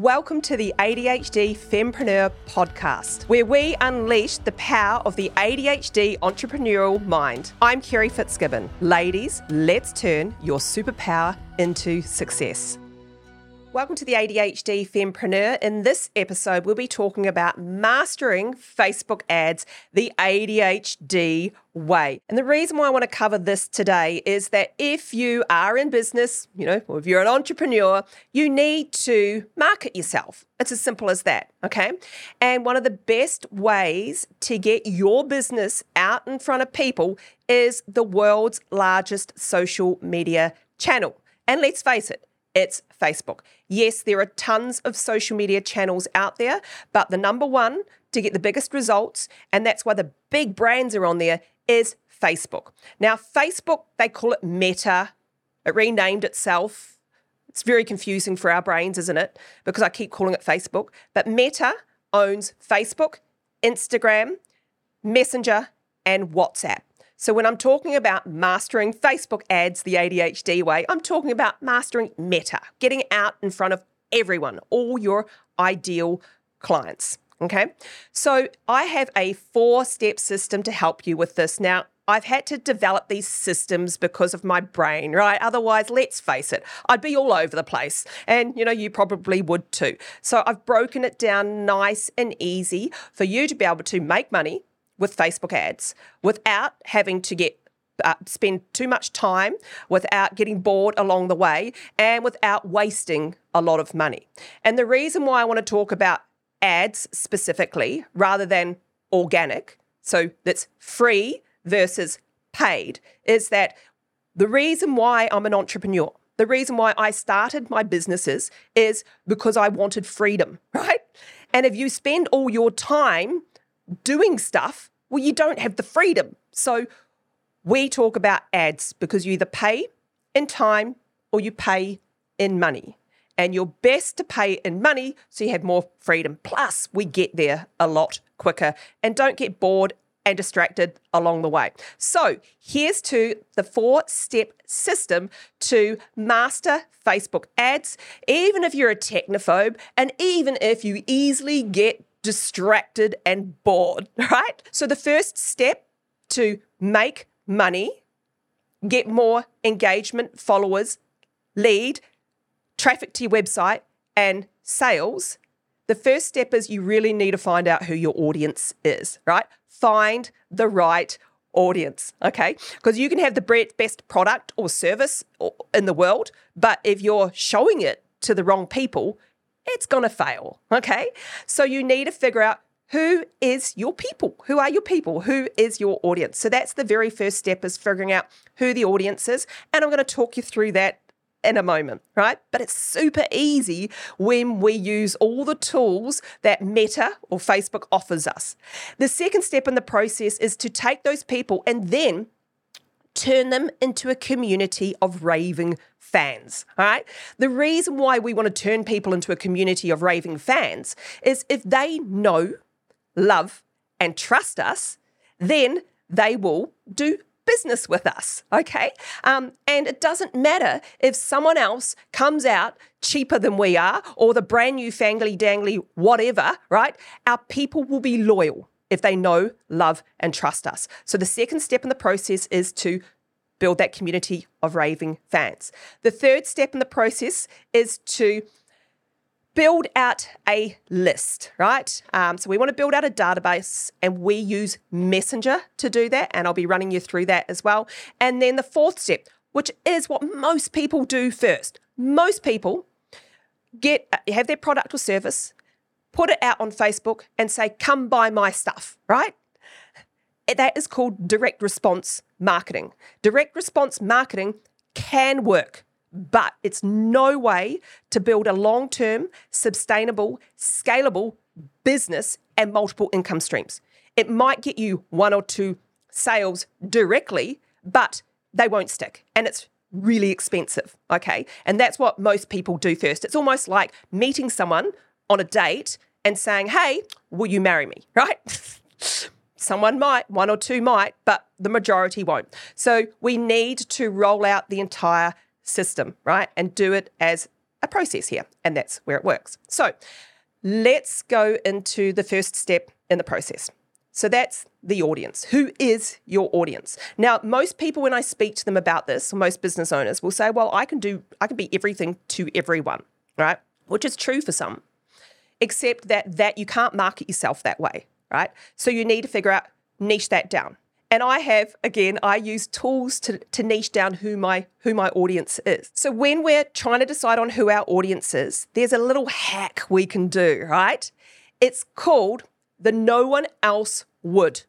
Welcome to the ADHD Fempreneur podcast, where we unleash the power of the ADHD entrepreneurial mind. I'm Kerry Fitzgibbon. Ladies, let's turn your superpower into success. Welcome to the ADHD Fempreneur. In this episode, we'll be talking about mastering Facebook ads the ADHD way. And the reason why I want to cover this today is that if you are in business, you know, or if you're an entrepreneur, you need to market yourself. It's as simple as that, okay? And one of the best ways to get your business out in front of people is the world's largest social media channel. And let's face it, it's Facebook. Yes, there are tons of social media channels out there, but the number one to get the biggest results, and that's why the big brands are on there, is Facebook. Now, Facebook, they call it Meta. It renamed itself. It's very confusing for our brains, isn't it? Because I keep calling it Facebook. But Meta owns Facebook, Instagram, Messenger, and WhatsApp. So when I'm talking about mastering Facebook ads the ADHD way, I'm talking about mastering Meta, getting out in front of everyone, all your ideal clients. Okay. So I have a four step system to help you with this. Now, I've had to develop these systems because of my brain, right? Otherwise, let's face it, I'd be all over the place. And, you know, you probably would too. So I've broken it down nice and easy for you to be able to make money with Facebook ads without having to get uh, spend too much time, without getting bored along the way, and without wasting a lot of money. And the reason why I want to talk about ads specifically rather than organic, so that's free versus paid, is that the reason why I'm an entrepreneur, the reason why I started my businesses is because I wanted freedom, right? And if you spend all your time doing stuff, well, you don't have the freedom. So we talk about ads because you either pay in time or you pay in money. And you're best to pay in money so you have more freedom. Plus, we get there a lot quicker and don't get bored and distracted along the way. So, here's to the four step system to master Facebook ads, even if you're a technophobe and even if you easily get distracted and bored, right? So the first step to make money, get more engagement, followers, lead, traffic to your website, and sales, the first step is you really need to find out who your audience is, right? Find the right audience, okay? Because you can have the best product or service in the world, but if you're showing it to the wrong people, it's going to fail. Okay. So you need to figure out who is your people? Who are your people? Who is your audience? So that's the very first step is figuring out who the audience is. And I'm going to talk you through that in a moment, right? But it's super easy when we use all the tools that Meta or Facebook offers us. The second step in the process is to take those people and then turn them into a community of raving fans. All right. The reason why we want to turn people into a community of raving fans is if they know, love, and trust us, then they will do business with us. Okay. Um, and it doesn't matter if someone else comes out cheaper than we are or the brand new fangly dangly whatever, right? Our people will be loyal if they know, love, and trust us. So the second step in the process is to build that community of raving fans. The third step in the process is to build out a list, right? Um, so we want to build out a database and we use Messenger to do that. And I'll be running you through that as well. And then the fourth step, which is what most people do first. Most people get have their product or service put it out on Facebook and say, come buy my stuff, right? That is called direct response marketing. Direct response marketing can work, but it's no way to build a long term, sustainable, scalable business and multiple income streams. It might get you one or two sales directly, but they won't stick. And it's really expensive. Okay. And that's what most people do first. It's almost like meeting someone on a date and saying, hey, will you marry me? Right? Someone might, one or two might, but the majority won't. So we need to roll out the entire system, right? And do it as a process here, and that's where it works. So let's go into the first step in the process. So that's the audience. Who is your audience? Now, most people when I speak to them about this, most business owners will say, "Well, I can do I can be everything to everyone." Right? Which is true for some. Except that that you can't market yourself that way, right? So you need to figure out niche that down. And I have, again, I use tools to, to niche down who my who my audience is. So when we're trying to decide on who our audience is, there's a little hack we can do, right? It's called the no one else would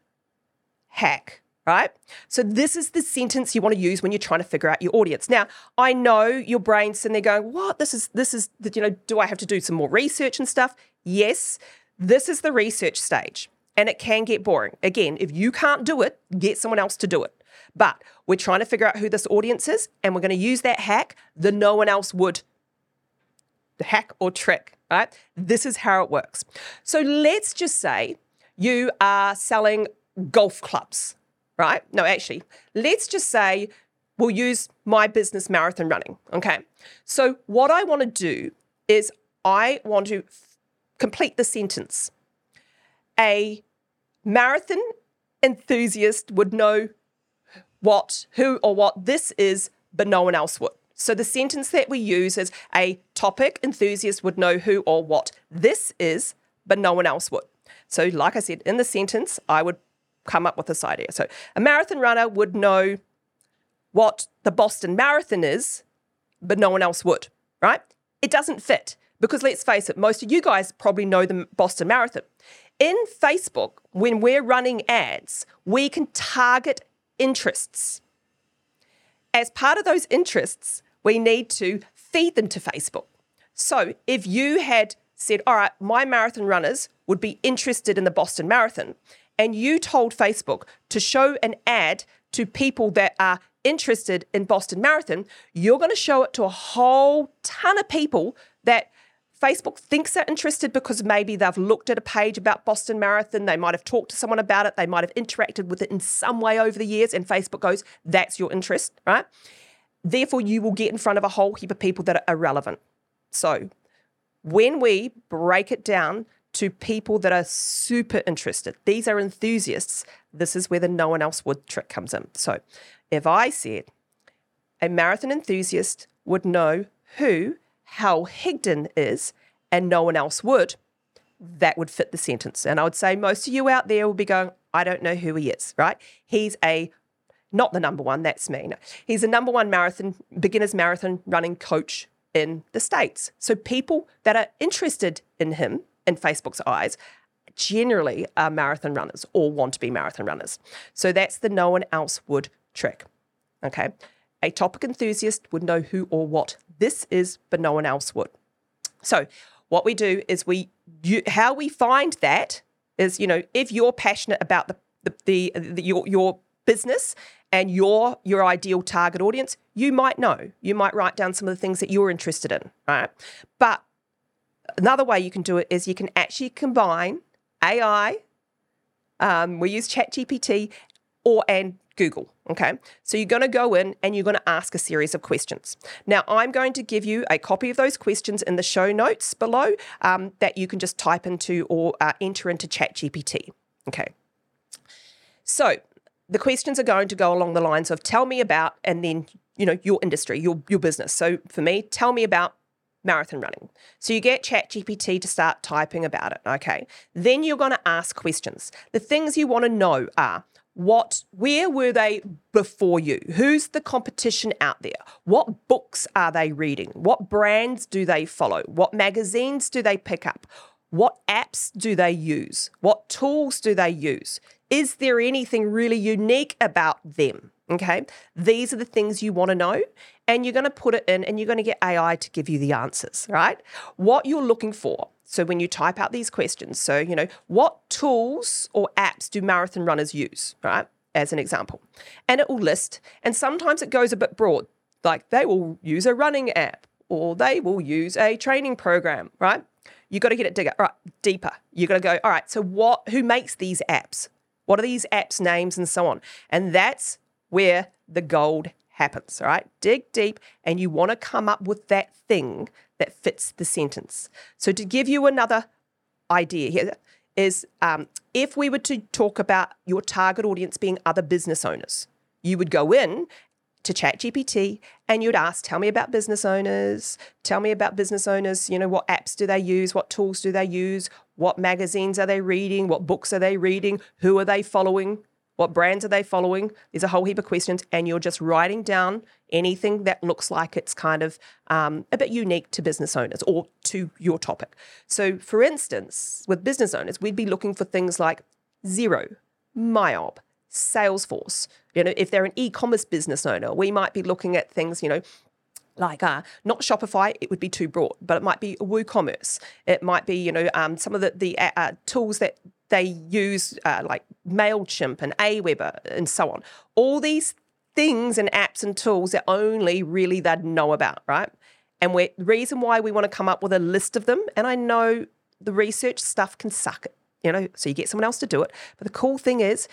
hack right? So this is the sentence you want to use when you're trying to figure out your audience. Now, I know your brain's sitting there going, "What? This is this is you know, do I have to do some more research and stuff?" Yes, this is the research stage and it can get boring. Again, if you can't do it, get someone else to do it. But we're trying to figure out who this audience is, and we're going to use that hack, the no one else would. The hack or trick, right? This is how it works. So let's just say you are selling golf clubs, right? No, actually, let's just say we'll use my business marathon running, okay? So what I want to do is I want to f- complete the sentence. A marathon enthusiast would know what, who, or what this is, but no one else would. So the sentence that we use is a topic enthusiast would know who or what this is, but no one else would. So, like I said, in the sentence, I would come up with this idea. So, a marathon runner would know what the Boston Marathon is, but no one else would, right? It doesn't fit because let's face it, most of you guys probably know the Boston Marathon. In Facebook, when we're running ads, we can target interests. As part of those interests, we need to feed them to Facebook. So if you had said, all right, my marathon runners would be interested in the Boston Marathon, and you told Facebook to show an ad to people that are interested in Boston Marathon, you're going to show it to a whole ton of people that Facebook thinks they're interested because maybe they've looked at a page about Boston Marathon, they might have talked to someone about it, they might have interacted with it in some way over the years, and Facebook goes, that's your interest, right? Therefore, you will get in front of a whole heap of people that are irrelevant. So, when we break it down to people that are super interested, these are enthusiasts, this is where the no one else would trick comes in. So, if I said a marathon enthusiast would know who Hal Higdon is and no one else would, that would fit the sentence. And I would say most of you out there will be going, I don't know who he is, right? He's a not the number one, that's me. No. He's a number one marathon, beginner's marathon running coach in the States. So people that are interested in him in Facebook's eyes generally are marathon runners or want to be marathon runners. So that's the no one else would trick. Okay. A topic enthusiast would know who or what this is, but no one else would. So, what we do is we, you, how we find that is, you know, if you're passionate about the, the, the, the your, your business and your your ideal target audience, you might know. You might write down some of the things that you're interested in, right? But another way you can do it is you can actually combine AI. Um, we use ChatGPT or and Google. Okay. So you're going to go in and you're going to ask a series of questions. Now, I'm going to give you a copy of those questions in the show notes below um, that you can just type into or uh, enter into ChatGPT. Okay. So the questions are going to go along the lines of tell me about, and then, you know, your industry, your, your business. So for me, tell me about marathon running. So you get ChatGPT to start typing about it. Okay. Then you're going to ask questions. The things you want to know are what where were they before you who's the competition out there what books are they reading what brands do they follow what magazines do they pick up what apps do they use what tools do they use is there anything really unique about them okay these are the things you want to know and you're going to put it in and you're going to get ai to give you the answers right what you're looking for so when you type out these questions, so, you know, what tools or apps do marathon runners use, right? As an example. And it will list, and sometimes it goes a bit broad, like they will use a running app or they will use a training program, right? You got to get it digger, right, deeper. You got to go, all right, so what who makes these apps? What are these apps names and so on? And that's where the gold happens, right? Dig deep and you want to come up with that thing that fits the sentence. So, to give you another idea here, is um, if we were to talk about your target audience being other business owners, you would go in to ChatGPT and you'd ask, tell me about business owners, tell me about business owners, you know, what apps do they use, what tools do they use, what magazines are they reading, what books are they reading, who are they following, what brands are they following? There's a whole heap of questions, and you're just writing down anything that looks like it's kind of um, a bit unique to business owners or to your topic. So, for instance, with business owners, we'd be looking for things like Xero, MYOB, Salesforce. You know, if they're an e-commerce business owner, we might be looking at things, you know, like uh, not Shopify, it would be too broad, but it might be WooCommerce. It might be, you know, um, some of the, the uh, uh tools that they use, uh, like MailChimp and Aweber and so on. All these things and apps and tools that only really they'd know about, right? And the reason why we want to come up with a list of them, and I know the research stuff can suck it, you know, so you get someone else to do it. But the cool thing is,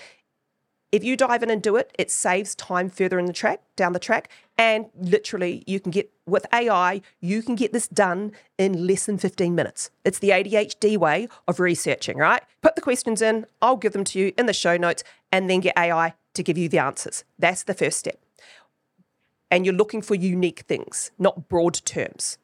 if you dive in and do it, it saves time further in the track, down the track, and literally you can get with AI, you can get this done in less than 15 minutes. It's the ADHD way of researching, right? Put the questions in, I'll give them to you in the show notes, and then get AI to give you the answers. That's the first step. And you're looking for unique things, not broad terms.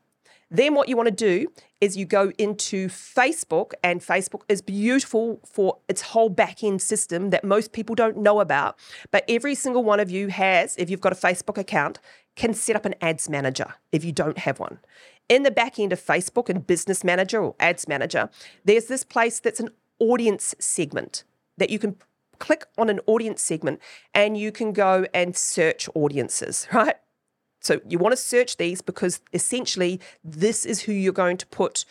Then what you want to do is you go into Facebook, and Facebook is beautiful for its whole back end system that most people don't know about. But every single one of you has, if you've got a Facebook account, can set up an ads manager if you don't have one. In the back end of Facebook and Business Manager or Ads Manager, there's this place that's an audience segment that you can click on an audience segment and you can go and search audiences, right? So you want to search these because essentially this is who you're going to put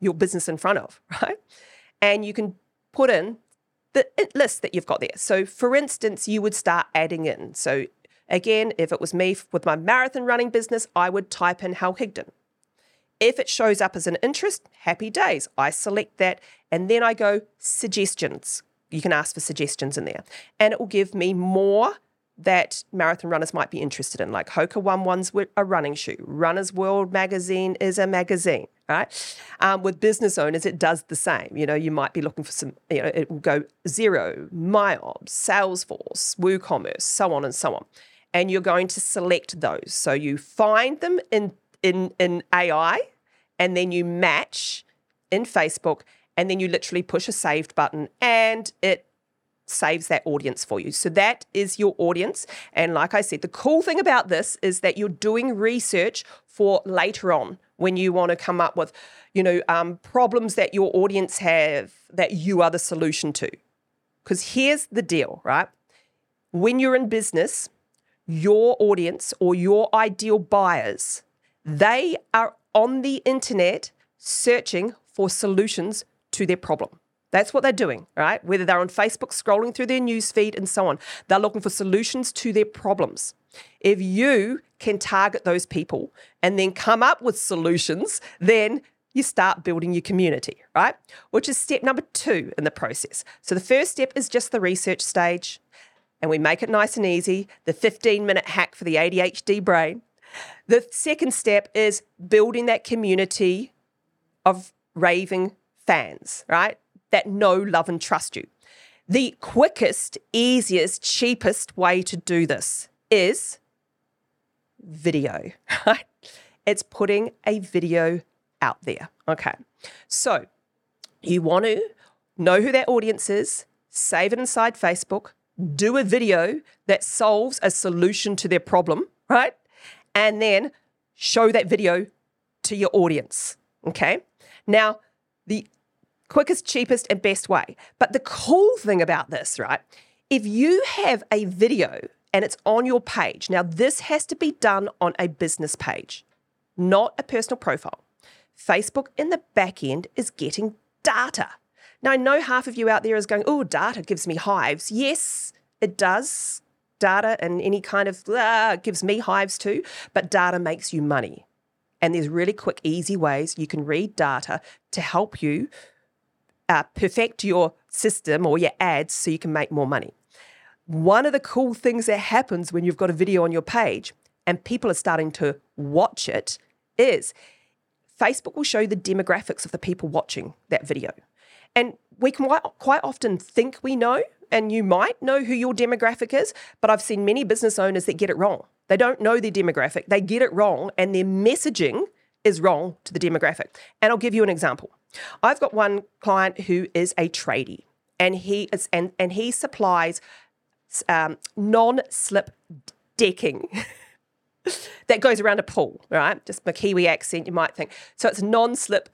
your business in front of, right? And you can put in the list that you've got there. So for instance, you would start adding in. So again, if it was me with my marathon running business, I would type in Hal Higdon. If it shows up as an interest, happy days. I select that and then I go suggestions. You can ask for suggestions in there and it will give me more that marathon runners might be interested in. Like Hoka One One's a running shoe. Runner's World magazine is a magazine, right? Um, with business owners, it does the same. You know, you might be looking for some, you know, it will go Xero, MYOB, Salesforce, WooCommerce, so on and so on. And you're going to select those. So you find them in in in AI and then you match in Facebook and then you literally push a saved button and it saves that audience for you. So that is your audience. And like I said, the cool thing about this is that you're doing research for later on when you want to come up with, you know, um, problems that your audience have that you are the solution to. Because here's the deal, right? When you're in business, your audience or your ideal buyers, they are on the internet searching for solutions to their problem. That's what they're doing, right? Whether they're on Facebook scrolling through their newsfeed and so on, they're looking for solutions to their problems. If you can target those people and then come up with solutions, then you start building your community, right? Which is step number two in the process. So the first step is just the research stage, and we make it nice and easy the 15 minute hack for the ADHD brain. The second step is building that community of raving fans, right? That know, love, and trust you. The quickest, easiest, cheapest way to do this is video, right? It's putting a video out there. Okay. So you want to know who that audience is, save it inside Facebook, do a video that solves a solution to their problem, right? And then show that video to your audience. Okay. Now, the quickest, cheapest, and best way. But the cool thing about this, right? If you have a video and it's on your page, now this has to be done on a business page, not a personal profile. Facebook in the back end is getting data. Now, I know half of you out there is going, oh, data gives me hives. Yes, it does. Data and any kind of uh, gives me hives too, but data makes you money. And there's really quick, easy ways you can read data to help you uh, perfect your system or your ads so you can make more money. One of the cool things that happens when you've got a video on your page and people are starting to watch it is Facebook will show the demographics of the people watching that video. And we can quite often think we know, and you might know who your demographic is, but I've seen many business owners that get it wrong. They don't know their demographic, they get it wrong, and their messaging is wrong to the demographic. And I'll give you an example. I've got one client who is a tradie, and he is and, and he supplies um, non-slip decking. that goes around a pool, right? Just my Kiwi accent, you might think. So it's non-slip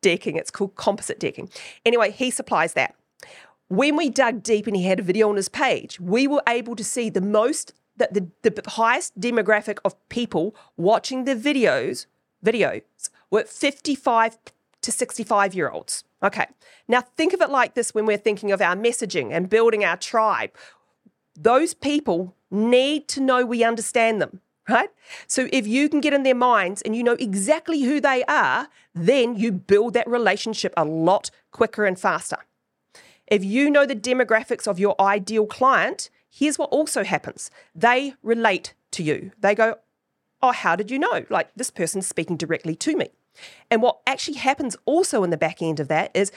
decking. It's called composite decking. Anyway, he supplies that. When we dug deep and he had a video on his page, we were able to see the most that the, the highest demographic of people watching the videos videos were 55 to 65 year olds. Okay. Now think of it like this when we're thinking of our messaging and building our tribe. Those people need to know we understand them right? So if you can get in their minds and you know exactly who they are, then you build that relationship a lot quicker and faster. If you know the demographics of your ideal client, here's what also happens they relate to you. They go, Oh, how did you know? Like this person's speaking directly to me. And what actually happens also in the back end of that is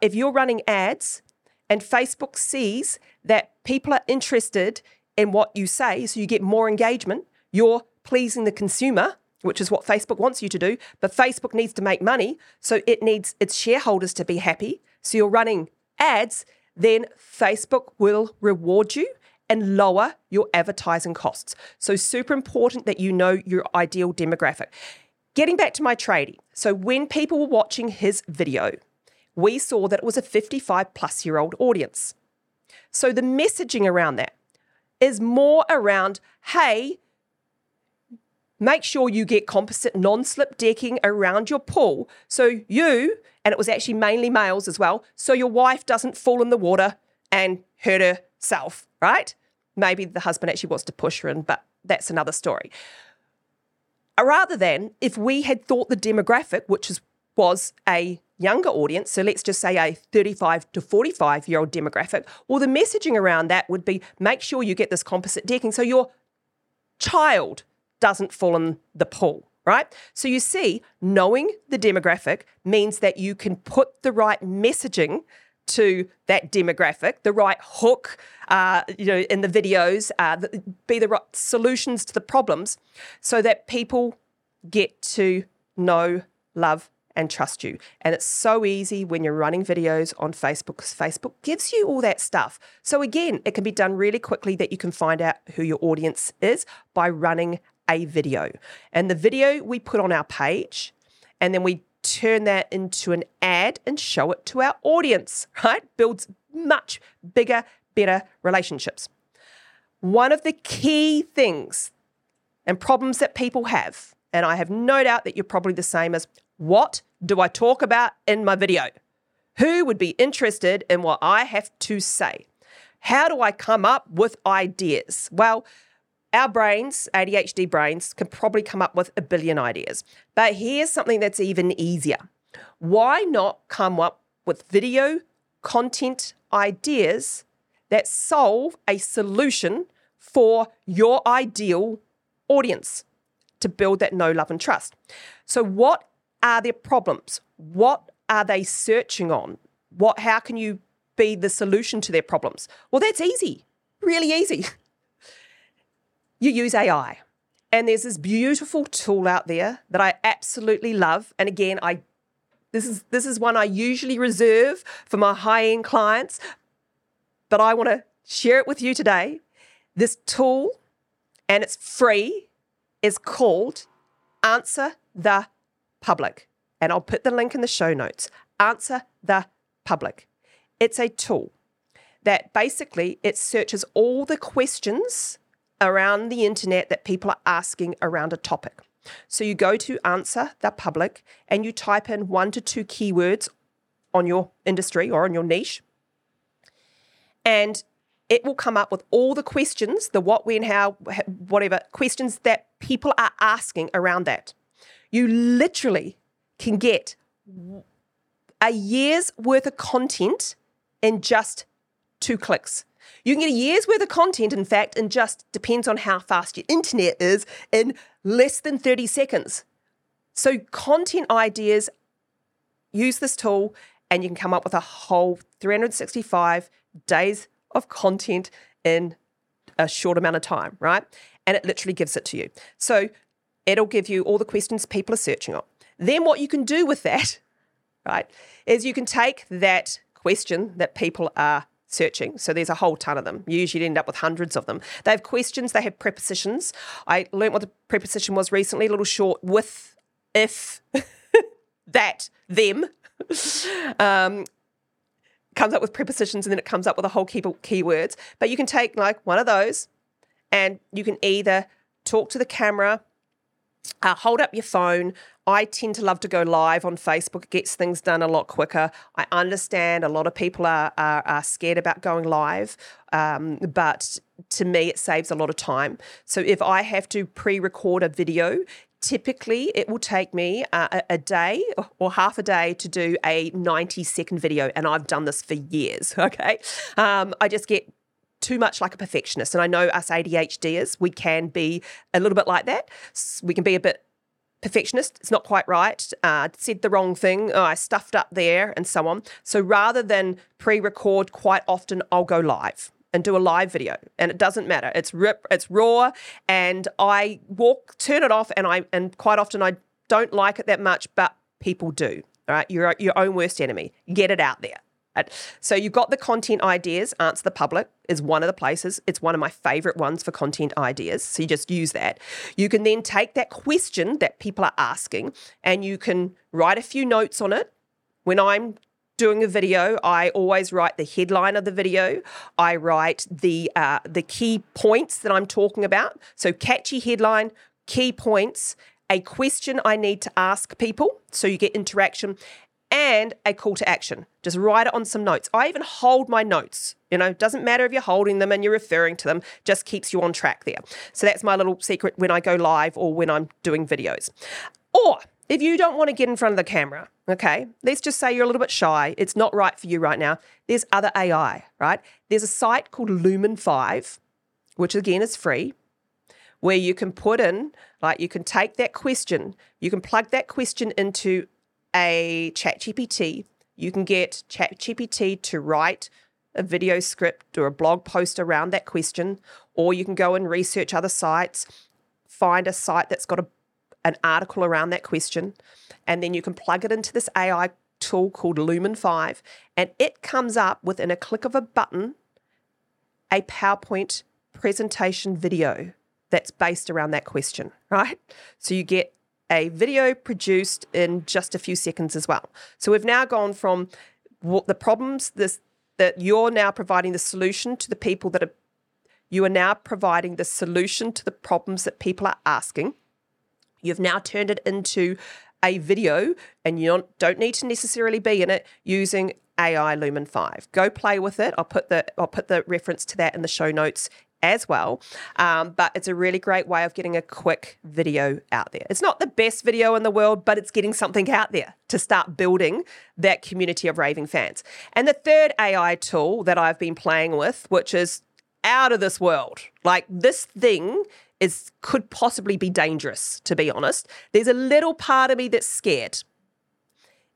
if you're running ads and Facebook sees that people are interested in what you say, so you get more engagement, you're pleasing the consumer, which is what Facebook wants you to do, but Facebook needs to make money, so it needs its shareholders to be happy. So you're running ads, then Facebook will reward you and lower your advertising costs. So super important that you know your ideal demographic. Getting back to my tradie. So when people were watching his video, we saw that it was a 55 plus year old audience. So the messaging around that is more around, hey, make sure you get composite non slip decking around your pool. So you, and it was actually mainly males as well, so your wife doesn't fall in the water and hurt herself, right? Maybe the husband actually wants to push her in, but that's another story. Uh, rather than if we had thought the demographic, which is, was a younger audience, so let's just say a 35 to 45 year old demographic, well, the messaging around that would be make sure you get this composite decking so your child doesn't fall in the pool, right? So you see, knowing the demographic means that you can put the right messaging to that demographic, the right hook, uh, you know, in the videos, uh, be the right solutions to the problems, so that people get to know, love, and trust you. And it's so easy when you're running videos on Facebook because Facebook gives you all that stuff. So again, it can be done really quickly that you can find out who your audience is by running a video. And the video we put on our page, and then we turn that into an ad and show it to our audience, right? Builds much bigger, better relationships. One of the key things and problems that people have, and I have no doubt that you're probably the same as what do I talk about in my video? Who would be interested in what I have to say? How do I come up with ideas? Well, our brains, ADHD brains, can probably come up with a billion ideas. But here's something that's even easier. Why not come up with video content ideas that solve a solution for your ideal audience to build that know, love, and trust? So, what are their problems? What are they searching on? What, how can you be the solution to their problems? Well, that's easy, really easy. you use AI. And there's this beautiful tool out there that I absolutely love. And again, I this is this is one I usually reserve for my high-end clients, but I want to share it with you today. This tool, and it's free, is called Answer the Public. And I'll put the link in the show notes. Answer the Public. It's a tool that basically it searches all the questions around the internet that people are asking around a topic. So you go to answer the public and you type in one to two keywords on your industry or on your niche. And it will come up with all the questions, the what, when, how, whatever questions that people are asking around that. You literally can get a year's worth of content in just two clicks. You can get a year's worth of content, in fact, and just depends on how fast your internet is, in less than 30 seconds. So, content ideas, use this tool and you can come up with a whole 365 days of content in a short amount of time, right? And it literally gives it to you. So, it'll give you all the questions people are searching on. Then, what you can do with that, right, is you can take that question that people are searching. So there's a whole ton of them. Usually, You end up with hundreds of them. They have questions, they have prepositions. I learned what the preposition was recently, a little short with, if, that, them. um, comes up with prepositions and then it comes up with a whole key keywords. But you can take like one of those and you can either talk to the camera uh, hold up your phone. I tend to love to go live on Facebook. It gets things done a lot quicker. I understand a lot of people are, are, are scared about going live, um, but to me, it saves a lot of time. So if I have to pre record a video, typically it will take me a, a, day or half a day to do a 90 second video and i've done this for years okay um, i just get too much like a perfectionist. And I know us ADHDers, we can be a little bit like that. We can be a bit perfectionist. It's not quite right. Uh, said the wrong thing. Oh, I stuffed up there and so on. So rather than pre record, quite often I'll go live and do a live video and it doesn't matter it's rip it's raw and i walk turn it off and i and quite often i don't like it that much but people do all right you're your own worst enemy get it out there so you've got the content ideas, Answer the Public is one of the places. It's one of my favorite ones for content ideas. So you just use that. You can then take that question that people are asking and you can write a few notes on it. When I'm doing a video, I always write the headline of the video. I write the uh, the key points that I'm talking about. So catchy headline, key points, a question I need to ask people so you get interaction, and a call to action. Just write it on some notes. I even hold my notes. You know, doesn't matter if you're holding them and you're referring to them, just keeps you on track there. So that's my little secret when I go live or when I'm doing videos. Or if you don't want to get in front of the camera, okay, let's just say you're a little bit shy, it's not right for you right now. There's other AI, right? There's a site called Lumen 5, which again is free, where you can put in, like, you can take that question, you can plug that question into a ChatGPT, you can get ChatGPT to write a video script or a blog post around that question, or you can go and research other sites, find a site that's got a, an article around that question, and then you can plug it into this AI tool called Lumen 5, and it comes up within a click of a button a PowerPoint presentation video that's based around that question, right? So you get a video produced in just a few seconds as well. So we've now gone from what the problems this that you're now providing the solution to the people that are you are now providing the solution to the problems that people are asking. You've now turned it into a video and you don't need to necessarily be in it using AI Lumen 5. Go play with it. I'll put the I'll put the reference to that in the show notes as well. Um, but it's a really great way of getting a quick video out there. It's not the best video in the world, but it's getting something out there to start building that community of raving fans. And the third AI tool that I've been playing with, which is out of this world, like this thing is could possibly be dangerous, to be honest. There's a little part of me that's scared.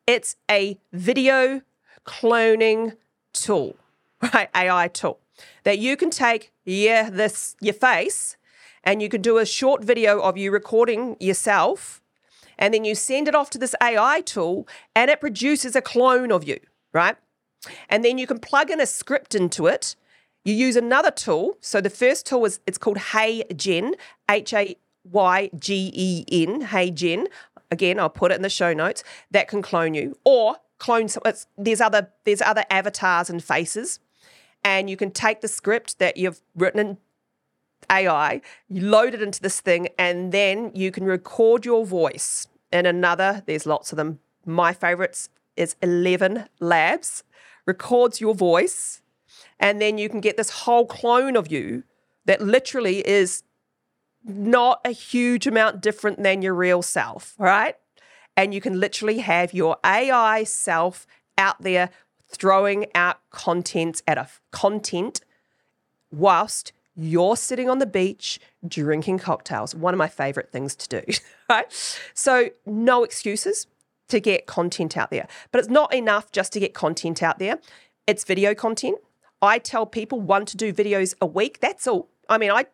It's a video cloning tool, right? AI tool that you can take yeah this your face and you can do a short video of you recording yourself and then you send it off to this AI tool and it produces a clone of you, right? And then you can plug in a script into it. You use another tool. So the first tool is it's called Hey Gen, H A Y G E N, Hey Gen. Again, I'll put it in the show notes. That can clone you or clone. There's other there's other avatars and faces and you can take the script that you've written in AI, you load it into this thing, and then you can record your voice in another. There's lots of them. My favorites is 11 Labs, records your voice, and then you can get this whole clone of you that literally is not a huge amount different than your real self, right? And you can literally have your AI self out there throwing out content at a content whilst you're sitting on the beach drinking cocktails. One of my favorite things to do, right? So, no excuses to get content out there. But it's not enough just to get content out there, it's video content. I tell people one to do videos a week. That's all. I mean, I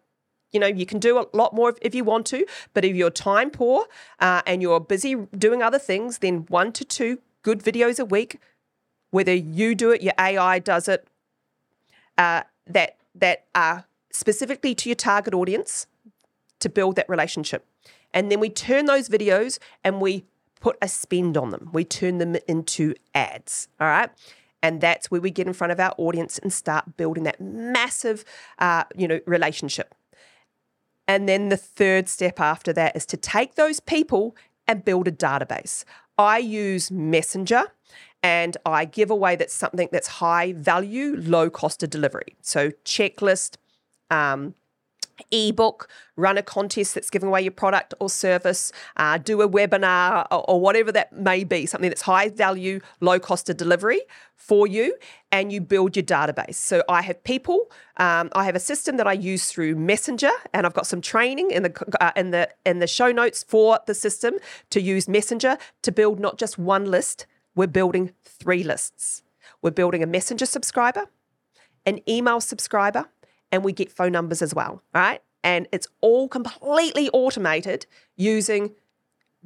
you know, you can do a lot more if, if you want to, but if you're time poor uh, and you're busy doing other things, then one to two good videos a week, whether you do it, your AI does it, uh, that that are specifically to your target audience to build that relationship. And then we turn those videos and we put a spend on them. We turn them into ads. All right. And that's where we get in front of our audience and start building that massive, uh, you know, relationship. And then the third step after that is to take those people and build a database. I use Messenger and I give away that's something that's high value, low cost of delivery. So checklist, um, ebook, run a contest that's giving away your product or service, uh, do a webinar or, or, whatever that may be, something that's high value, low cost of delivery for you, and you build your database. So I have people, um, I have a system that I use through Messenger, and I've got some training in the uh, in the in the show notes for the system to use Messenger to build not just one list, we're building three lists. We're building a Messenger subscriber, an email subscriber and we get phone numbers as well, right? And it's all completely automated using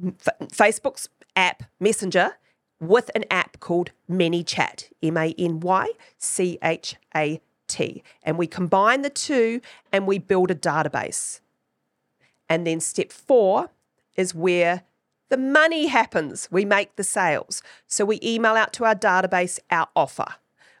F- Facebook's app Messenger with an app called ManyChat, M A N Y C H A T. And we combine the two and we build a database. And then step four is where the money happens. We make the sales. So we email out to our database our offer.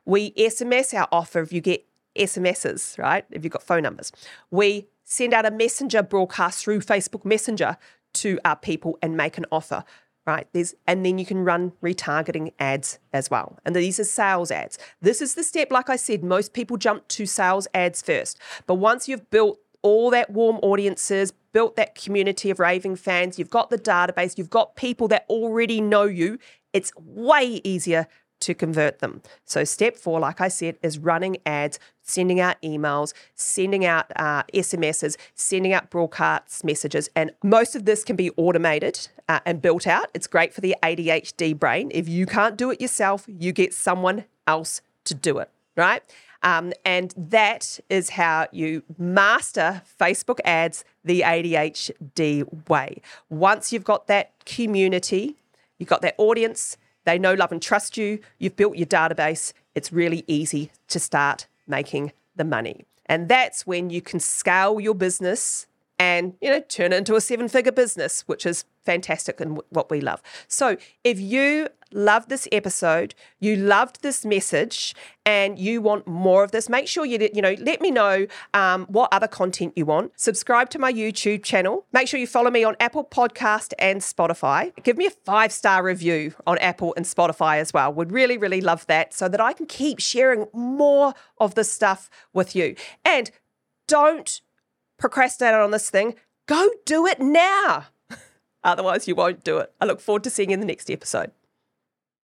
We SMS our offer if you get SMSs, right? If you've got phone numbers. We send out a messenger broadcast through Facebook Messenger to our people and make an offer, right? There's and then you can run retargeting ads as well. And these are sales ads. This is the step, like I said, most people jump to sales ads first. But once you've built all that warm audiences, built that community of raving fans, you've got the database, you've got people that already know you, it's way easier to convert them. So, step four, like I said, is running ads, sending out emails, sending out uh, SMSs, sending out broadcast messages. And most of this can be automated uh, and built out. It's great for the ADHD brain. If you can't do it yourself, you get someone else to do it, right? Um, and that is how you master Facebook ads the ADHD way. Once you've got that community, you've got that audience, they know, love, and trust you. You've built your database. It's really easy to start making the money. And that's when you can scale your business and you know turn it into a seven figure business which is fantastic and what we love. So if you loved this episode you loved this message and you want more of this make sure you you know let me know um, what other content you want. Subscribe to my youtube channel. Make sure you follow me on apple podcast and spotify. Give me a five star review on apple and spotify as well. Would really really love that so that i can keep sharing more of this stuff with you. And don't procrastinate on this thing, go do it now. Otherwise, you won't do it. I look forward to seeing you in the next episode.